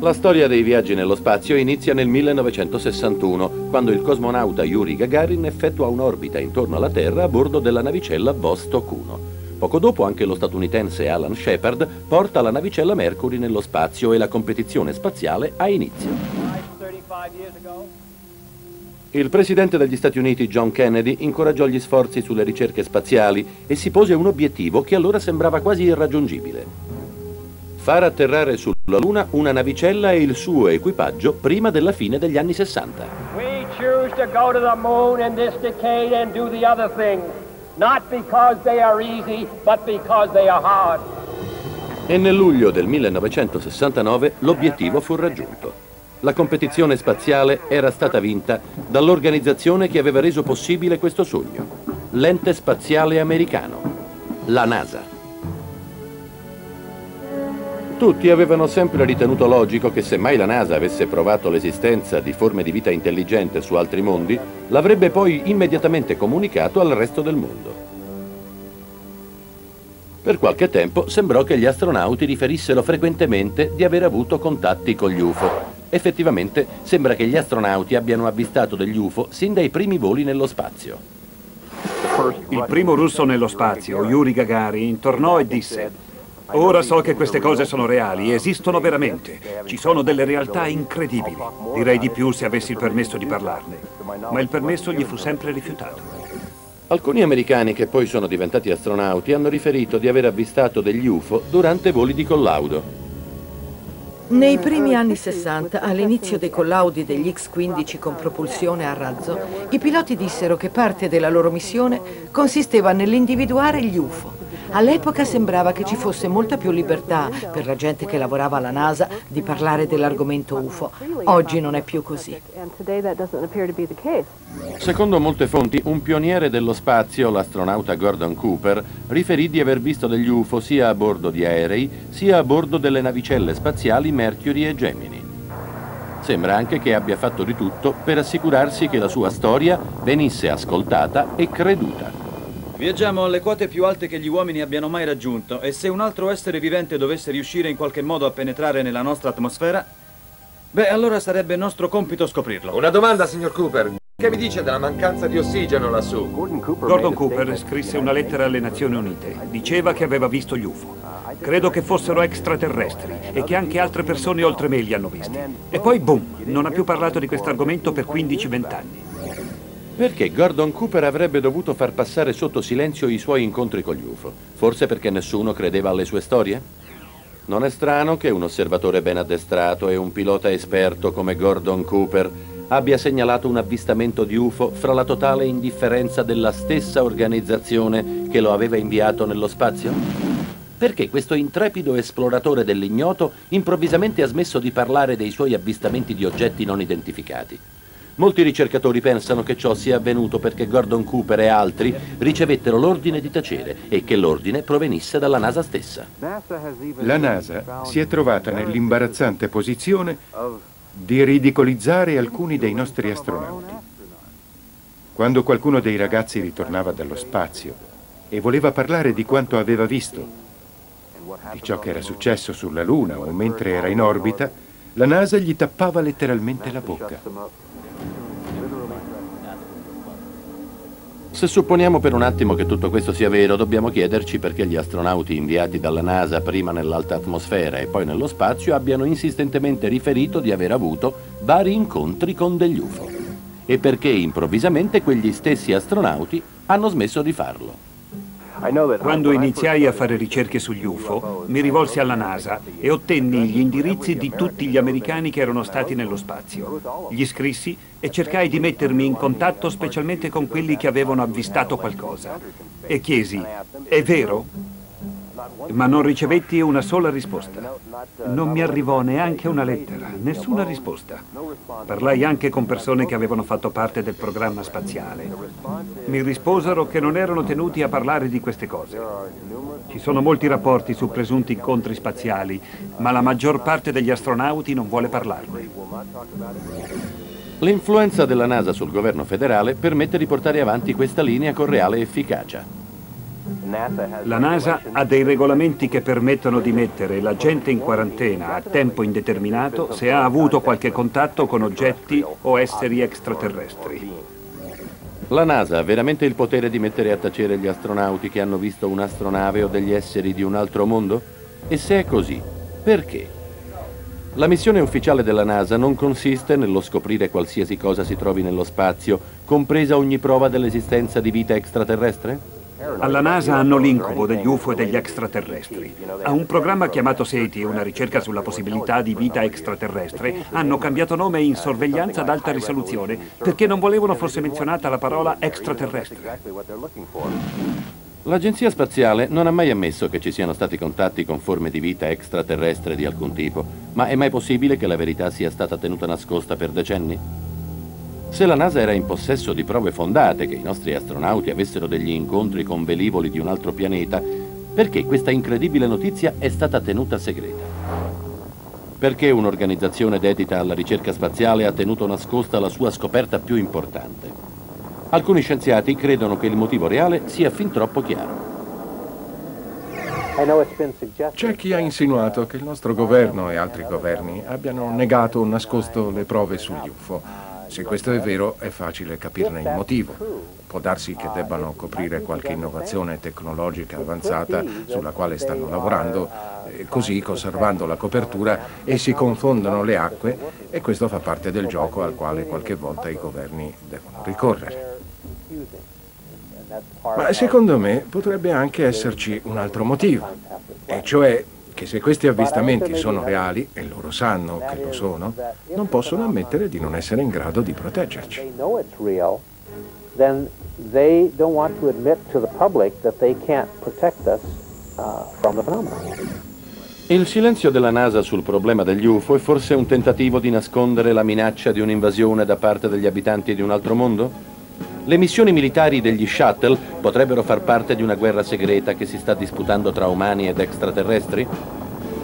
La storia dei viaggi nello spazio inizia nel 1961, quando il cosmonauta Yuri Gagarin effettua un'orbita intorno alla Terra a bordo della navicella Vostok 1. Poco dopo anche lo statunitense Alan Shepard porta la navicella Mercury nello spazio e la competizione spaziale ha inizio. Il presidente degli Stati Uniti John Kennedy incoraggiò gli sforzi sulle ricerche spaziali e si pose un obiettivo che allora sembrava quasi irraggiungibile far atterrare sulla Luna una navicella e il suo equipaggio prima della fine degli anni 60. We choose to go to the moon in this decade and do the other things, not because they are easy, but because they are hard. E nel luglio del 1969 l'obiettivo fu raggiunto. La competizione spaziale era stata vinta dall'organizzazione che aveva reso possibile questo sogno, l'ente spaziale americano, la NASA. Tutti avevano sempre ritenuto logico che se mai la NASA avesse provato l'esistenza di forme di vita intelligente su altri mondi, l'avrebbe poi immediatamente comunicato al resto del mondo. Per qualche tempo sembrò che gli astronauti riferissero frequentemente di aver avuto contatti con gli UFO. Effettivamente sembra che gli astronauti abbiano avvistato degli UFO sin dai primi voli nello spazio. Il primo russo nello spazio, Yuri Gagarin, tornò e disse Ora so che queste cose sono reali, esistono veramente. Ci sono delle realtà incredibili. Direi di più se avessi il permesso di parlarne. Ma il permesso gli fu sempre rifiutato. Alcuni americani che poi sono diventati astronauti hanno riferito di aver avvistato degli UFO durante voli di collaudo. Nei primi anni 60, all'inizio dei collaudi degli X-15 con propulsione a razzo, i piloti dissero che parte della loro missione consisteva nell'individuare gli UFO. All'epoca sembrava che ci fosse molta più libertà per la gente che lavorava alla NASA di parlare dell'argomento UFO. Oggi non è più così. Secondo molte fonti, un pioniere dello spazio, l'astronauta Gordon Cooper, riferì di aver visto degli UFO sia a bordo di aerei sia a bordo delle navicelle spaziali Mercury e Gemini. Sembra anche che abbia fatto di tutto per assicurarsi che la sua storia venisse ascoltata e creduta. Viaggiamo alle quote più alte che gli uomini abbiano mai raggiunto e se un altro essere vivente dovesse riuscire in qualche modo a penetrare nella nostra atmosfera, beh, allora sarebbe nostro compito scoprirlo. Una domanda, signor Cooper. Che mi dice della mancanza di ossigeno lassù? Gordon Cooper scrisse una lettera alle Nazioni Unite. Diceva che aveva visto gli UFO. Credo che fossero extraterrestri e che anche altre persone oltre me li hanno visti. E poi, boom, non ha più parlato di questo argomento per 15-20 anni. Perché Gordon Cooper avrebbe dovuto far passare sotto silenzio i suoi incontri con gli UFO? Forse perché nessuno credeva alle sue storie? Non è strano che un osservatore ben addestrato e un pilota esperto come Gordon Cooper abbia segnalato un avvistamento di UFO fra la totale indifferenza della stessa organizzazione che lo aveva inviato nello spazio? Perché questo intrepido esploratore dell'ignoto improvvisamente ha smesso di parlare dei suoi avvistamenti di oggetti non identificati? Molti ricercatori pensano che ciò sia avvenuto perché Gordon Cooper e altri ricevettero l'ordine di tacere e che l'ordine provenisse dalla NASA stessa. La NASA si è trovata nell'imbarazzante posizione di ridicolizzare alcuni dei nostri astronauti. Quando qualcuno dei ragazzi ritornava dallo spazio e voleva parlare di quanto aveva visto, di ciò che era successo sulla Luna o mentre era in orbita, la NASA gli tappava letteralmente la bocca. Se supponiamo per un attimo che tutto questo sia vero, dobbiamo chiederci perché gli astronauti inviati dalla NASA prima nell'alta atmosfera e poi nello spazio abbiano insistentemente riferito di aver avuto vari incontri con degli UFO e perché improvvisamente quegli stessi astronauti hanno smesso di farlo. Quando iniziai a fare ricerche sugli UFO, mi rivolsi alla NASA e ottenni gli indirizzi di tutti gli americani che erano stati nello spazio. Gli scrissi e cercai di mettermi in contatto specialmente con quelli che avevano avvistato qualcosa. E chiesi, è vero? ma non ricevetti una sola risposta. Non mi arrivò neanche una lettera, nessuna risposta. Parlai anche con persone che avevano fatto parte del programma spaziale. Mi risposero che non erano tenuti a parlare di queste cose. Ci sono molti rapporti su presunti incontri spaziali, ma la maggior parte degli astronauti non vuole parlarne. L'influenza della NASA sul governo federale permette di portare avanti questa linea con reale efficacia. La NASA ha dei regolamenti che permettono di mettere la gente in quarantena a tempo indeterminato se ha avuto qualche contatto con oggetti o esseri extraterrestri. La NASA ha veramente il potere di mettere a tacere gli astronauti che hanno visto un'astronave o degli esseri di un altro mondo? E se è così, perché? La missione ufficiale della NASA non consiste nello scoprire qualsiasi cosa si trovi nello spazio, compresa ogni prova dell'esistenza di vita extraterrestre? Alla NASA hanno l'incubo degli UFO e degli extraterrestri. A un programma chiamato SETI, una ricerca sulla possibilità di vita extraterrestre, hanno cambiato nome in sorveglianza ad alta risoluzione perché non volevano fosse menzionata la parola extraterrestre. L'Agenzia Spaziale non ha mai ammesso che ci siano stati contatti con forme di vita extraterrestre di alcun tipo, ma è mai possibile che la verità sia stata tenuta nascosta per decenni? Se la NASA era in possesso di prove fondate che i nostri astronauti avessero degli incontri con velivoli di un altro pianeta, perché questa incredibile notizia è stata tenuta segreta? Perché un'organizzazione dedita alla ricerca spaziale ha tenuto nascosta la sua scoperta più importante? Alcuni scienziati credono che il motivo reale sia fin troppo chiaro. C'è chi ha insinuato che il nostro governo e altri governi abbiano negato o nascosto le prove sugli UFO. Se questo è vero, è facile capirne il motivo. Può darsi che debbano coprire qualche innovazione tecnologica avanzata sulla quale stanno lavorando, così conservando la copertura e si confondono le acque e questo fa parte del gioco al quale qualche volta i governi devono ricorrere. Ma secondo me potrebbe anche esserci un altro motivo, e cioè che se questi avvistamenti sono reali, e loro sanno che lo sono, non possono ammettere di non essere in grado di proteggerci. Il silenzio della NASA sul problema degli UFO è forse un tentativo di nascondere la minaccia di un'invasione da parte degli abitanti di un altro mondo? Le missioni militari degli shuttle potrebbero far parte di una guerra segreta che si sta disputando tra umani ed extraterrestri?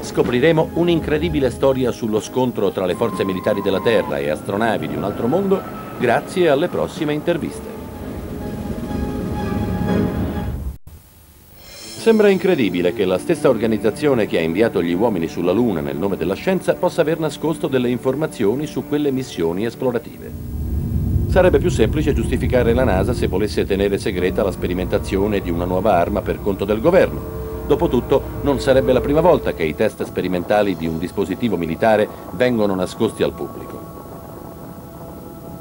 Scopriremo un'incredibile storia sullo scontro tra le forze militari della Terra e astronavi di un altro mondo grazie alle prossime interviste. Sembra incredibile che la stessa organizzazione che ha inviato gli uomini sulla Luna nel nome della scienza possa aver nascosto delle informazioni su quelle missioni esplorative. Sarebbe più semplice giustificare la NASA se volesse tenere segreta la sperimentazione di una nuova arma per conto del governo. Dopotutto, non sarebbe la prima volta che i test sperimentali di un dispositivo militare vengono nascosti al pubblico.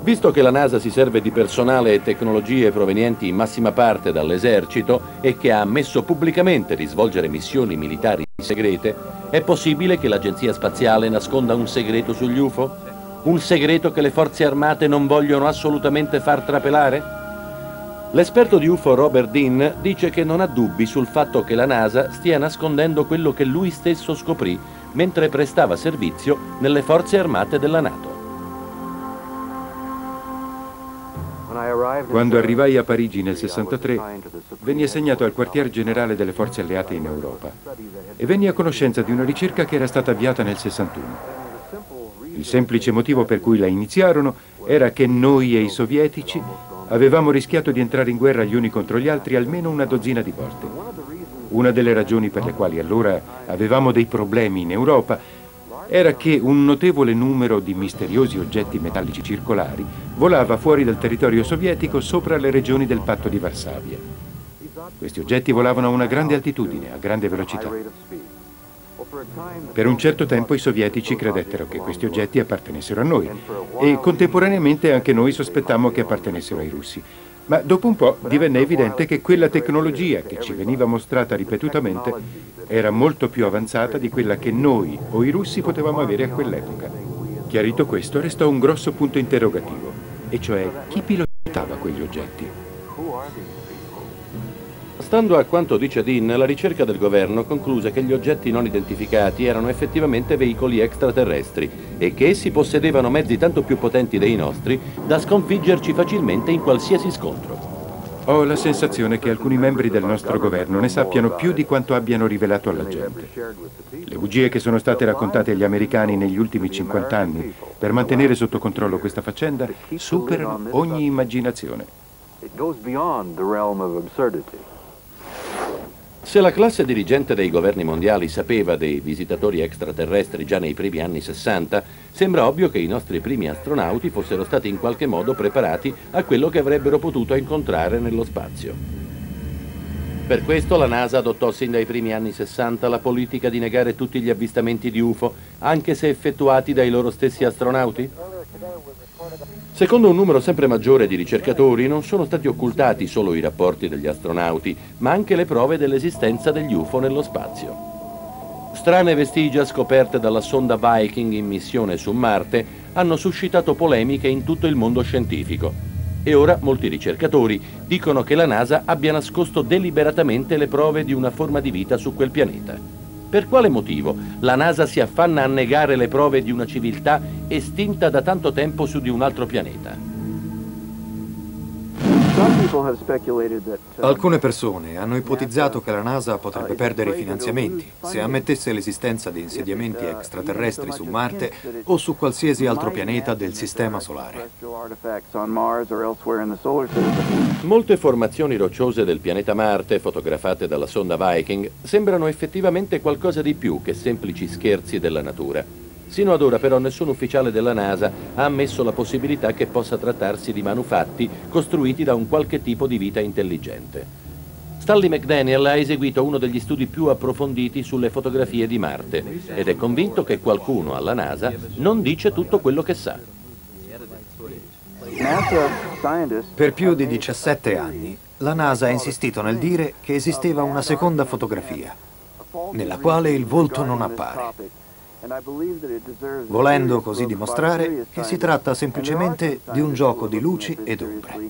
Visto che la NASA si serve di personale e tecnologie provenienti in massima parte dall'esercito e che ha ammesso pubblicamente di svolgere missioni militari segrete, è possibile che l'Agenzia Spaziale nasconda un segreto sugli UFO? Un segreto che le forze armate non vogliono assolutamente far trapelare? L'esperto di UFO Robert Dean dice che non ha dubbi sul fatto che la NASA stia nascondendo quello che lui stesso scoprì mentre prestava servizio nelle forze armate della Nato. Quando arrivai a Parigi nel 63, venni assegnato al quartier generale delle forze alleate in Europa e venni a conoscenza di una ricerca che era stata avviata nel 61. Il semplice motivo per cui la iniziarono era che noi e i sovietici avevamo rischiato di entrare in guerra gli uni contro gli altri almeno una dozzina di volte. Una delle ragioni per le quali allora avevamo dei problemi in Europa era che un notevole numero di misteriosi oggetti metallici circolari volava fuori dal territorio sovietico sopra le regioni del patto di Varsavia. Questi oggetti volavano a una grande altitudine, a grande velocità. Per un certo tempo i sovietici credettero che questi oggetti appartenessero a noi e contemporaneamente anche noi sospettammo che appartenessero ai russi. Ma dopo un po' divenne evidente che quella tecnologia che ci veniva mostrata ripetutamente era molto più avanzata di quella che noi o i russi potevamo avere a quell'epoca. Chiarito questo, restò un grosso punto interrogativo, e cioè chi pilotava quegli oggetti. Stando a quanto dice Dean, la ricerca del governo concluse che gli oggetti non identificati erano effettivamente veicoli extraterrestri e che essi possedevano mezzi tanto più potenti dei nostri da sconfiggerci facilmente in qualsiasi scontro. Ho la sensazione che alcuni membri del nostro governo ne sappiano più di quanto abbiano rivelato alla gente. Le bugie che sono state raccontate agli americani negli ultimi 50 anni per mantenere sotto controllo questa faccenda superano ogni immaginazione. It goes beyond the realm of absurdity. Se la classe dirigente dei governi mondiali sapeva dei visitatori extraterrestri già nei primi anni 60, sembra ovvio che i nostri primi astronauti fossero stati in qualche modo preparati a quello che avrebbero potuto incontrare nello spazio. Per questo la NASA adottò sin dai primi anni 60 la politica di negare tutti gli avvistamenti di UFO, anche se effettuati dai loro stessi astronauti? Secondo un numero sempre maggiore di ricercatori, non sono stati occultati solo i rapporti degli astronauti, ma anche le prove dell'esistenza degli UFO nello spazio. Strane vestigia scoperte dalla sonda Viking in missione su Marte hanno suscitato polemiche in tutto il mondo scientifico. E ora molti ricercatori dicono che la NASA abbia nascosto deliberatamente le prove di una forma di vita su quel pianeta. Per quale motivo la NASA si affanna a negare le prove di una civiltà estinta da tanto tempo su di un altro pianeta? Uh, Alcune persone hanno ipotizzato che la NASA potrebbe perdere i finanziamenti se ammettesse l'esistenza di insediamenti extraterrestri su Marte o su qualsiasi altro pianeta del Sistema Solare. Molte formazioni rocciose del pianeta Marte, fotografate dalla sonda Viking, sembrano effettivamente qualcosa di più che semplici scherzi della natura. Sino ad ora però nessun ufficiale della NASA ha ammesso la possibilità che possa trattarsi di manufatti costruiti da un qualche tipo di vita intelligente. Stanley McDaniel ha eseguito uno degli studi più approfonditi sulle fotografie di Marte ed è convinto che qualcuno alla NASA non dice tutto quello che sa. Per più di 17 anni la NASA ha insistito nel dire che esisteva una seconda fotografia, nella quale il volto non appare volendo così dimostrare che si tratta semplicemente di un gioco di luci ed ombre.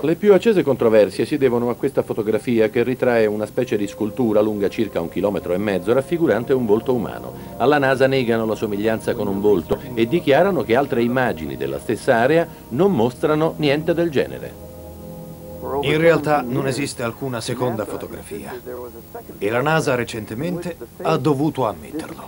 Le più accese controversie si devono a questa fotografia che ritrae una specie di scultura lunga circa un chilometro e mezzo raffigurante un volto umano. Alla NASA negano la somiglianza con un volto e dichiarano che altre immagini della stessa area non mostrano niente del genere. In realtà non esiste alcuna seconda fotografia e la NASA recentemente ha dovuto ammetterlo.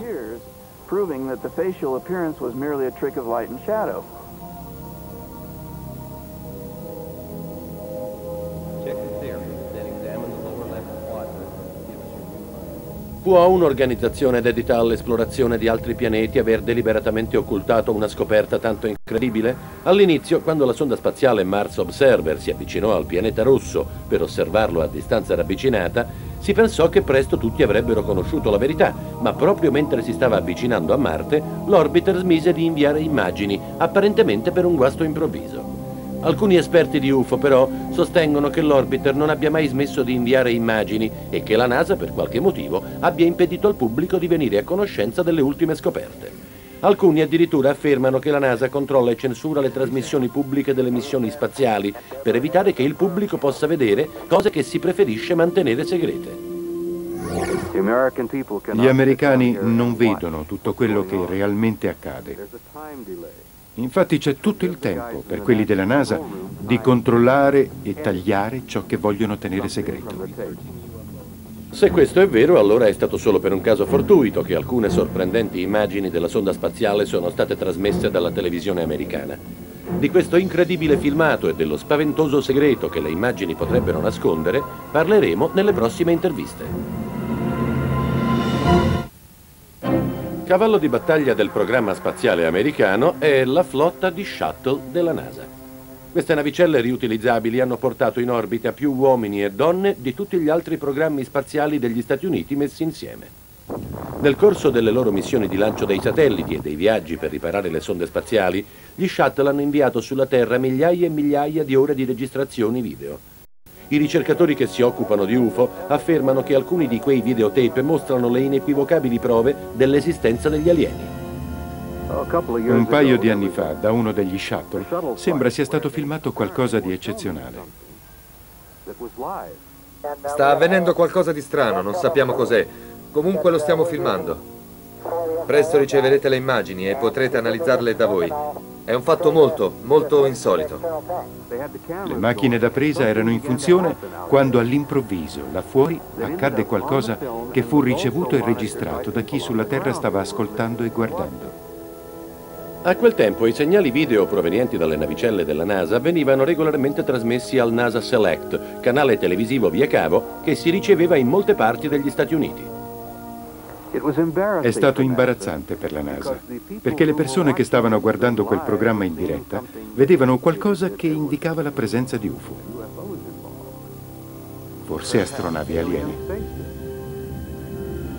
Può un'organizzazione dedita all'esplorazione di altri pianeti aver deliberatamente occultato una scoperta tanto incredibile? All'inizio, quando la sonda spaziale Mars Observer si avvicinò al pianeta rosso per osservarlo a distanza ravvicinata, si pensò che presto tutti avrebbero conosciuto la verità, ma proprio mentre si stava avvicinando a Marte, l'orbiter smise di inviare immagini, apparentemente per un guasto improvviso. Alcuni esperti di UFO però sostengono che l'orbiter non abbia mai smesso di inviare immagini e che la NASA per qualche motivo abbia impedito al pubblico di venire a conoscenza delle ultime scoperte. Alcuni addirittura affermano che la NASA controlla e censura le trasmissioni pubbliche delle missioni spaziali per evitare che il pubblico possa vedere cose che si preferisce mantenere segrete. Gli americani non vedono tutto quello che realmente accade. Infatti c'è tutto il tempo per quelli della NASA di controllare e tagliare ciò che vogliono tenere segreto. Se questo è vero, allora è stato solo per un caso fortuito che alcune sorprendenti immagini della sonda spaziale sono state trasmesse dalla televisione americana. Di questo incredibile filmato e dello spaventoso segreto che le immagini potrebbero nascondere parleremo nelle prossime interviste. Cavallo di battaglia del programma spaziale americano è la flotta di shuttle della NASA. Queste navicelle riutilizzabili hanno portato in orbita più uomini e donne di tutti gli altri programmi spaziali degli Stati Uniti messi insieme. Nel corso delle loro missioni di lancio dei satelliti e dei viaggi per riparare le sonde spaziali, gli shuttle hanno inviato sulla Terra migliaia e migliaia di ore di registrazioni video. I ricercatori che si occupano di UFO affermano che alcuni di quei videotape mostrano le inequivocabili prove dell'esistenza degli alieni. Un paio di anni fa, da uno degli shuttle, sembra sia stato filmato qualcosa di eccezionale. Sta avvenendo qualcosa di strano, non sappiamo cos'è. Comunque lo stiamo filmando. Presto riceverete le immagini e potrete analizzarle da voi. È un fatto molto, molto insolito. Le macchine da presa erano in funzione quando all'improvviso, là fuori, accadde qualcosa che fu ricevuto e registrato da chi sulla Terra stava ascoltando e guardando. A quel tempo i segnali video provenienti dalle navicelle della NASA venivano regolarmente trasmessi al NASA Select, canale televisivo via cavo che si riceveva in molte parti degli Stati Uniti. È stato imbarazzante per la NASA, perché le persone che stavano guardando quel programma in diretta vedevano qualcosa che indicava la presenza di UFO. Forse astronavi aliene.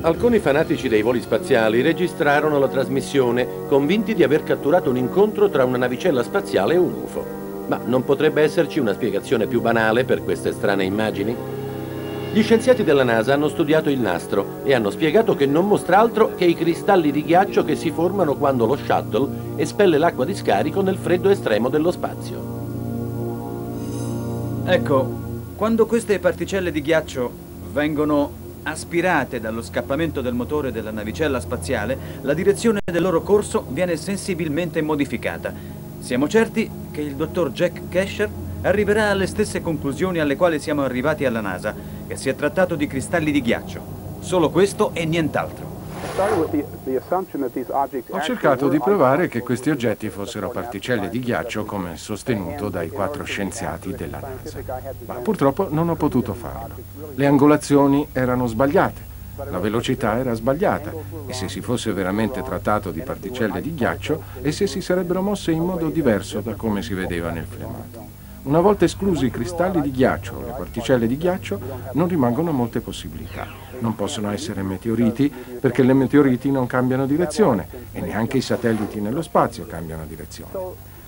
Alcuni fanatici dei voli spaziali registrarono la trasmissione, convinti di aver catturato un incontro tra una navicella spaziale e un UFO. Ma non potrebbe esserci una spiegazione più banale per queste strane immagini? Gli scienziati della NASA hanno studiato il nastro e hanno spiegato che non mostra altro che i cristalli di ghiaccio che si formano quando lo shuttle espelle l'acqua di scarico nel freddo estremo dello spazio. Ecco, quando queste particelle di ghiaccio vengono aspirate dallo scappamento del motore della navicella spaziale, la direzione del loro corso viene sensibilmente modificata. Siamo certi che il dottor Jack Kesher arriverà alle stesse conclusioni alle quali siamo arrivati alla NASA, che si è trattato di cristalli di ghiaccio. Solo questo e nient'altro. Ho cercato di provare che questi oggetti fossero particelle di ghiaccio come sostenuto dai quattro scienziati della NASA, ma purtroppo non ho potuto farlo. Le angolazioni erano sbagliate, la velocità era sbagliata e se si fosse veramente trattato di particelle di ghiaccio, esse si sarebbero mosse in modo diverso da come si vedeva nel filmato. Una volta esclusi i cristalli di ghiaccio o le particelle di ghiaccio, non rimangono molte possibilità. Non possono essere meteoriti perché le meteoriti non cambiano direzione e neanche i satelliti nello spazio cambiano direzione.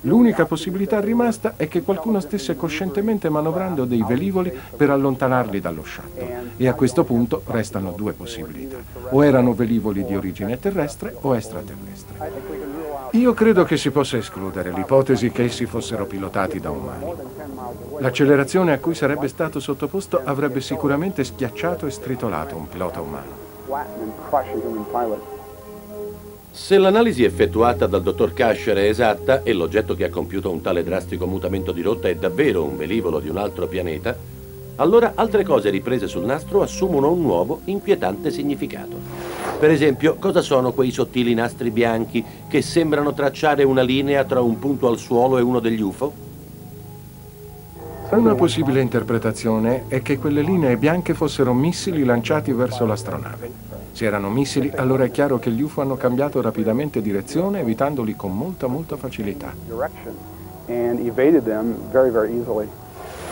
L'unica possibilità rimasta è che qualcuno stesse coscientemente manovrando dei velivoli per allontanarli dallo shuttle. E a questo punto restano due possibilità. O erano velivoli di origine terrestre o extraterrestre. Io credo che si possa escludere l'ipotesi che essi fossero pilotati da umani. L'accelerazione a cui sarebbe stato sottoposto avrebbe sicuramente schiacciato e stritolato un pilota umano. Se l'analisi effettuata dal dottor Kasher è esatta e l'oggetto che ha compiuto un tale drastico mutamento di rotta è davvero un velivolo di un altro pianeta, allora altre cose riprese sul nastro assumono un nuovo, inquietante significato. Per esempio, cosa sono quei sottili nastri bianchi che sembrano tracciare una linea tra un punto al suolo e uno degli UFO? Una possibile interpretazione è che quelle linee bianche fossero missili lanciati verso l'astronave. Se erano missili, allora è chiaro che gli UFO hanno cambiato rapidamente direzione, evitandoli con molta, molta facilità.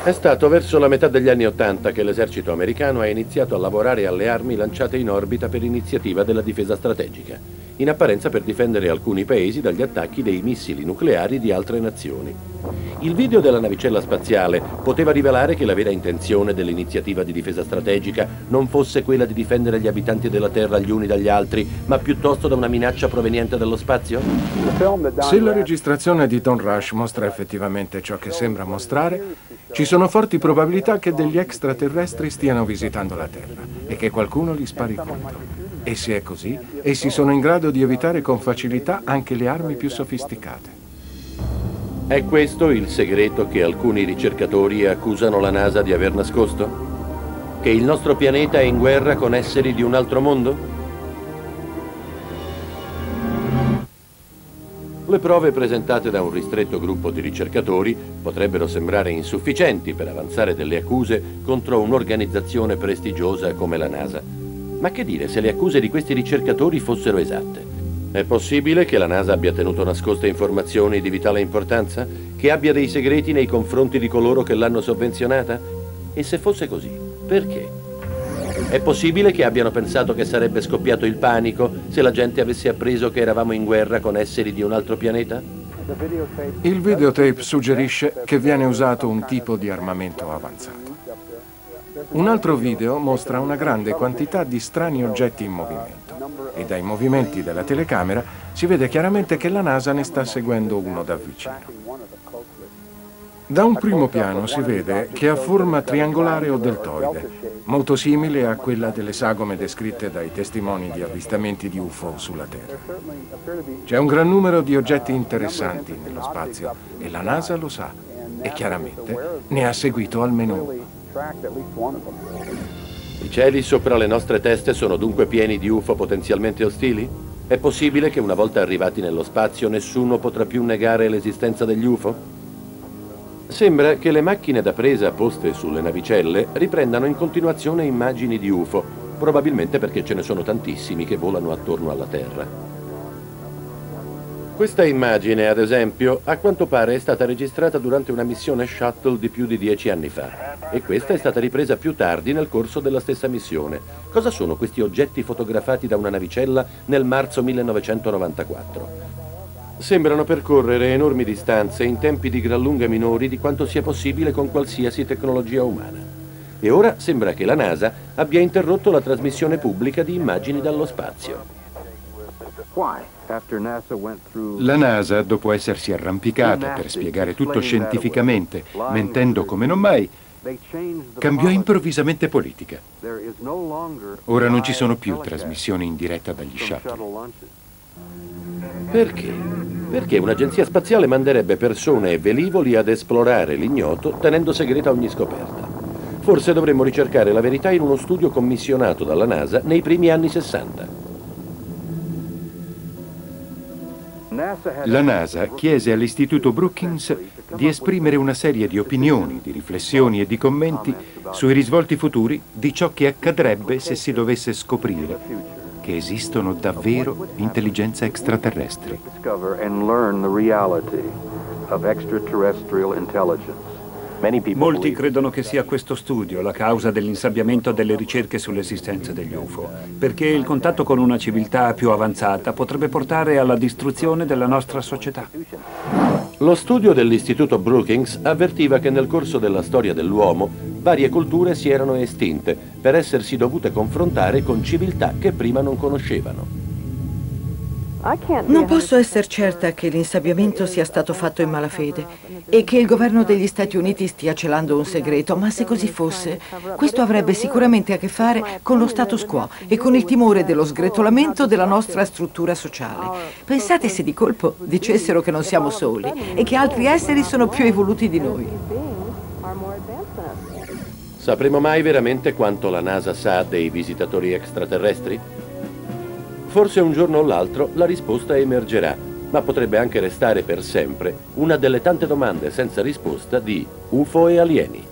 È stato verso la metà degli anni Ottanta che l'esercito americano ha iniziato a lavorare alle armi lanciate in orbita per iniziativa della difesa strategica, in apparenza per difendere alcuni paesi dagli attacchi dei missili nucleari di altre nazioni. Il video della navicella spaziale poteva rivelare che la vera intenzione dell'iniziativa di difesa strategica non fosse quella di difendere gli abitanti della Terra gli uni dagli altri, ma piuttosto da una minaccia proveniente dallo spazio? Se la registrazione di Don Rush mostra effettivamente ciò che sembra mostrare, ci sono forti probabilità che degli extraterrestri stiano visitando la Terra e che qualcuno li spari contro. E se è così, essi sono in grado di evitare con facilità anche le armi più sofisticate. È questo il segreto che alcuni ricercatori accusano la NASA di aver nascosto? Che il nostro pianeta è in guerra con esseri di un altro mondo? Le prove presentate da un ristretto gruppo di ricercatori potrebbero sembrare insufficienti per avanzare delle accuse contro un'organizzazione prestigiosa come la NASA. Ma che dire se le accuse di questi ricercatori fossero esatte? È possibile che la NASA abbia tenuto nascoste informazioni di vitale importanza? Che abbia dei segreti nei confronti di coloro che l'hanno sovvenzionata? E se fosse così, perché? È possibile che abbiano pensato che sarebbe scoppiato il panico se la gente avesse appreso che eravamo in guerra con esseri di un altro pianeta? Il videotape suggerisce che viene usato un tipo di armamento avanzato. Un altro video mostra una grande quantità di strani oggetti in movimento e dai movimenti della telecamera si vede chiaramente che la NASA ne sta seguendo uno da vicino. Da un primo piano si vede che ha forma triangolare o deltoide, molto simile a quella delle sagome descritte dai testimoni di avvistamenti di UFO sulla Terra. C'è un gran numero di oggetti interessanti nello spazio e la NASA lo sa e chiaramente ne ha seguito almeno uno. I cieli sopra le nostre teste sono dunque pieni di UFO potenzialmente ostili? È possibile che una volta arrivati nello spazio nessuno potrà più negare l'esistenza degli UFO? Sembra che le macchine da presa poste sulle navicelle riprendano in continuazione immagini di UFO, probabilmente perché ce ne sono tantissimi che volano attorno alla Terra. Questa immagine, ad esempio, a quanto pare è stata registrata durante una missione shuttle di più di dieci anni fa e questa è stata ripresa più tardi nel corso della stessa missione. Cosa sono questi oggetti fotografati da una navicella nel marzo 1994? Sembrano percorrere enormi distanze in tempi di gran lunga minori di quanto sia possibile con qualsiasi tecnologia umana. E ora sembra che la NASA abbia interrotto la trasmissione pubblica di immagini dallo spazio. La NASA, dopo essersi arrampicata per spiegare tutto scientificamente, mentendo come non mai, cambiò improvvisamente politica. Ora non ci sono più trasmissioni in diretta dagli shuttle. Perché? Perché un'agenzia spaziale manderebbe persone e velivoli ad esplorare l'ignoto tenendo segreta ogni scoperta. Forse dovremmo ricercare la verità in uno studio commissionato dalla NASA nei primi anni 60. La NASA chiese all'Istituto Brookings di esprimere una serie di opinioni, di riflessioni e di commenti sui risvolti futuri di ciò che accadrebbe se si dovesse scoprire che esistono davvero intelligenze extraterrestri. Molti credono che sia questo studio la causa dell'insabbiamento delle ricerche sull'esistenza degli UFO, perché il contatto con una civiltà più avanzata potrebbe portare alla distruzione della nostra società. Lo studio dell'Istituto Brookings avvertiva che nel corso della storia dell'uomo varie culture si erano estinte per essersi dovute confrontare con civiltà che prima non conoscevano. Non posso essere certa che l'insabbiamento sia stato fatto in malafede e che il governo degli Stati Uniti stia celando un segreto, ma se così fosse, questo avrebbe sicuramente a che fare con lo status quo e con il timore dello sgretolamento della nostra struttura sociale. Pensate se di colpo dicessero che non siamo soli e che altri esseri sono più evoluti di noi. Sapremo mai veramente quanto la NASA sa dei visitatori extraterrestri? Forse un giorno o l'altro la risposta emergerà, ma potrebbe anche restare per sempre una delle tante domande senza risposta di UFO e alieni.